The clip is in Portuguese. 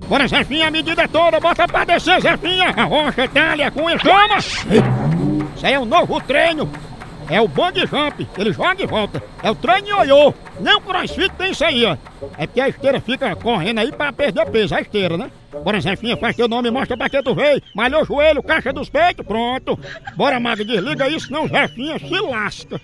Bora, Zefinha, a medida toda, bota pra descer, Zefinha! Arrocha, talha, cunha, chama! Isso aí é um novo treino! É o bang jump, ele joga e volta. É o treino ioiô. Nem o crossfit tem isso aí, ó. É porque a esteira fica correndo aí pra perder peso, a esteira, né? Bora, Zefinha, faz teu nome, mostra pra que tu veio. Malhou o joelho, caixa dos peitos, pronto. Bora, Maga, desliga isso, senão o Zefinha se lasca.